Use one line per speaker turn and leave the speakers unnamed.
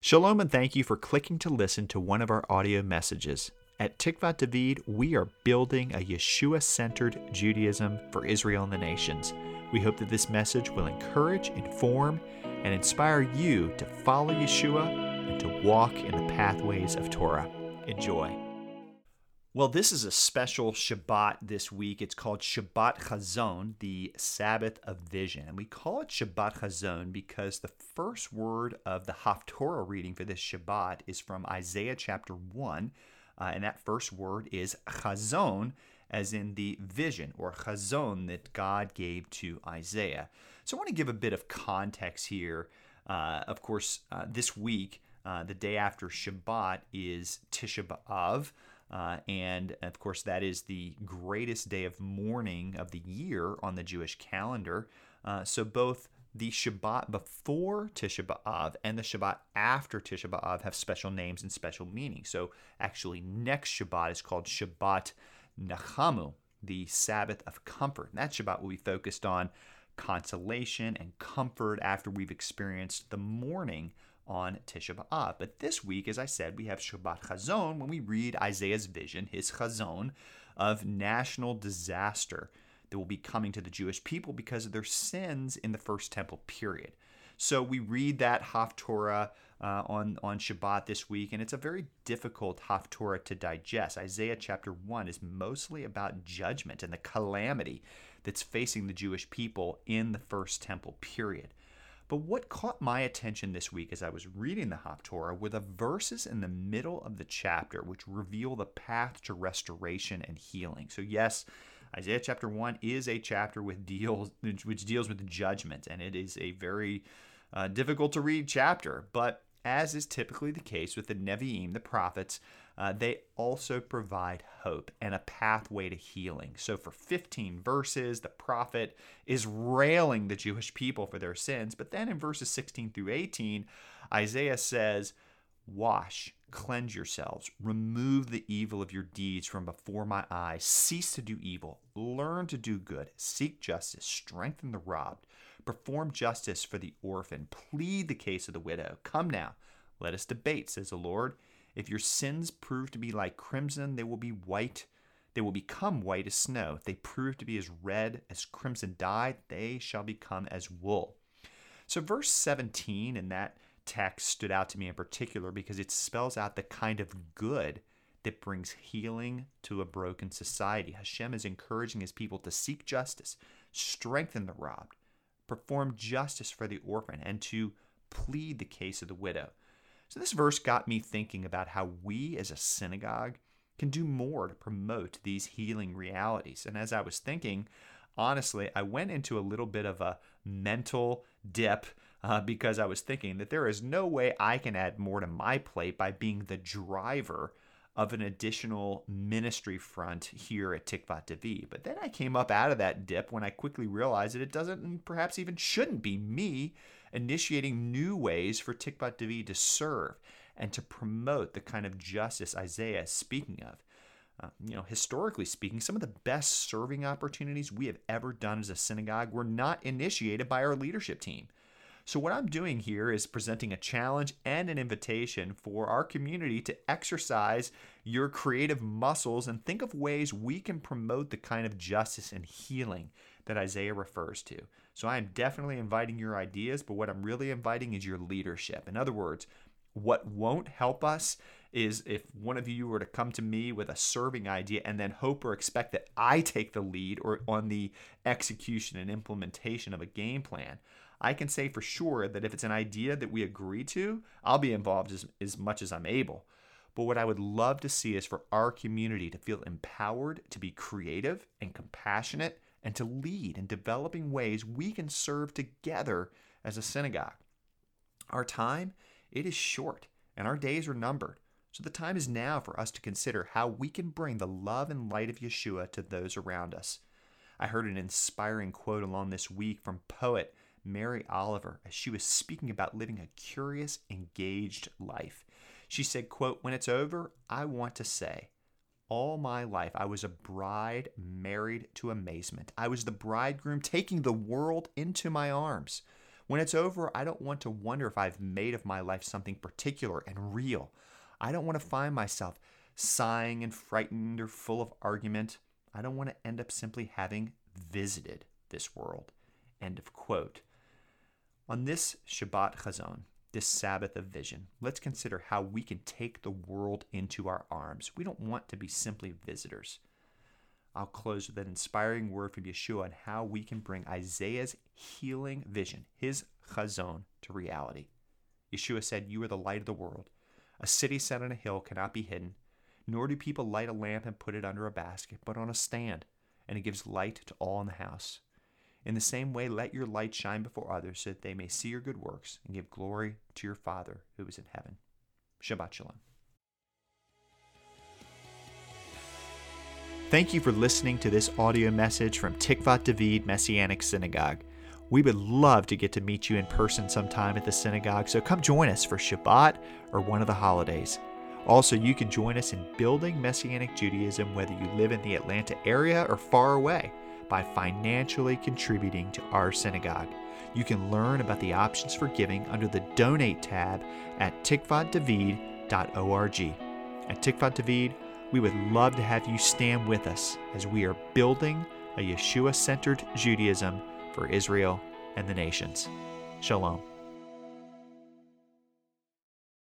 Shalom and thank you for clicking to listen to one of our audio messages. At Tikvat David, we are building a Yeshua centered Judaism for Israel and the nations. We hope that this message will encourage, inform, and inspire you to follow Yeshua and to walk in the pathways of Torah. Enjoy. Well, this is a special Shabbat this week. It's called Shabbat Chazon, the Sabbath of Vision. And we call it Shabbat Chazon because the first word of the Haftorah reading for this Shabbat is from Isaiah chapter 1. Uh, and that first word is Chazon, as in the vision or Chazon that God gave to Isaiah. So I want to give a bit of context here. Uh, of course, uh, this week, uh, the day after Shabbat is Tisha B'Av. Uh, and of course, that is the greatest day of mourning of the year on the Jewish calendar. Uh, so both the Shabbat before Tisha B'Av and the Shabbat after Tisha B'Av have special names and special meanings. So actually, next Shabbat is called Shabbat Nachamu, the Sabbath of comfort. And that Shabbat will be focused on consolation and comfort after we've experienced the mourning on Tisha B'Av. But this week, as I said, we have Shabbat Chazon when we read Isaiah's vision, his Chazon of national disaster that will be coming to the Jewish people because of their sins in the first temple period. So we read that Haftorah uh, on, on Shabbat this week, and it's a very difficult Haftorah to digest. Isaiah chapter 1 is mostly about judgment and the calamity that's facing the Jewish people in the first temple period. But what caught my attention this week as I was reading the Haftorah were the verses in the middle of the chapter which reveal the path to restoration and healing. So, yes, Isaiah chapter 1 is a chapter with deals which deals with judgment, and it is a very uh, difficult to read chapter. But as is typically the case with the Nevi'im, the prophets, uh, they also provide hope and a pathway to healing. So, for 15 verses, the prophet is railing the Jewish people for their sins. But then in verses 16 through 18, Isaiah says, Wash, cleanse yourselves, remove the evil of your deeds from before my eyes, cease to do evil, learn to do good, seek justice, strengthen the robbed, perform justice for the orphan, plead the case of the widow. Come now, let us debate, says the Lord. If your sins prove to be like crimson, they will be white. They will become white as snow. If they prove to be as red as crimson dye, they shall become as wool. So, verse 17 in that text stood out to me in particular because it spells out the kind of good that brings healing to a broken society. Hashem is encouraging his people to seek justice, strengthen the robbed, perform justice for the orphan, and to plead the case of the widow. So, this verse got me thinking about how we as a synagogue can do more to promote these healing realities. And as I was thinking, honestly, I went into a little bit of a mental dip uh, because I was thinking that there is no way I can add more to my plate by being the driver of an additional ministry front here at Tikvat David. But then I came up out of that dip when I quickly realized that it doesn't and perhaps even shouldn't be me initiating new ways for Tikvat David to serve and to promote the kind of justice Isaiah is speaking of. Uh, you know, historically speaking, some of the best serving opportunities we have ever done as a synagogue were not initiated by our leadership team. So, what I'm doing here is presenting a challenge and an invitation for our community to exercise your creative muscles and think of ways we can promote the kind of justice and healing that Isaiah refers to. So I am definitely inviting your ideas, but what I'm really inviting is your leadership. In other words, what won't help us is if one of you were to come to me with a serving idea and then hope or expect that I take the lead or on the execution and implementation of a game plan. I can say for sure that if it's an idea that we agree to, I'll be involved as, as much as I'm able. But what I would love to see is for our community to feel empowered to be creative and compassionate and to lead in developing ways we can serve together as a synagogue. Our time, it is short and our days are numbered. So the time is now for us to consider how we can bring the love and light of Yeshua to those around us. I heard an inspiring quote along this week from poet Mary Oliver as she was speaking about living a curious, engaged life. She said, quote, "When it's over, I want to say, all my life, I was a bride married to amazement. I was the bridegroom taking the world into my arms. When it's over, I don't want to wonder if I've made of my life something particular and real. I don't want to find myself sighing and frightened or full of argument. I don't want to end up simply having visited this world. End of quote. On this Shabbat Chazon, this Sabbath of vision, let's consider how we can take the world into our arms. We don't want to be simply visitors. I'll close with an inspiring word from Yeshua on how we can bring Isaiah's healing vision, his chazon, to reality. Yeshua said, You are the light of the world. A city set on a hill cannot be hidden, nor do people light a lamp and put it under a basket, but on a stand, and it gives light to all in the house. In the same way, let your light shine before others so that they may see your good works and give glory to your Father who is in heaven. Shabbat Shalom. Thank you for listening to this audio message from Tikvat David Messianic Synagogue. We would love to get to meet you in person sometime at the synagogue, so come join us for Shabbat or one of the holidays. Also, you can join us in building Messianic Judaism whether you live in the Atlanta area or far away by financially contributing to our synagogue. You can learn about the options for giving under the Donate tab at tikvatdavid.org. At Tikvat David, we would love to have you stand with us as we are building a Yeshua centered Judaism for Israel and the nations. Shalom.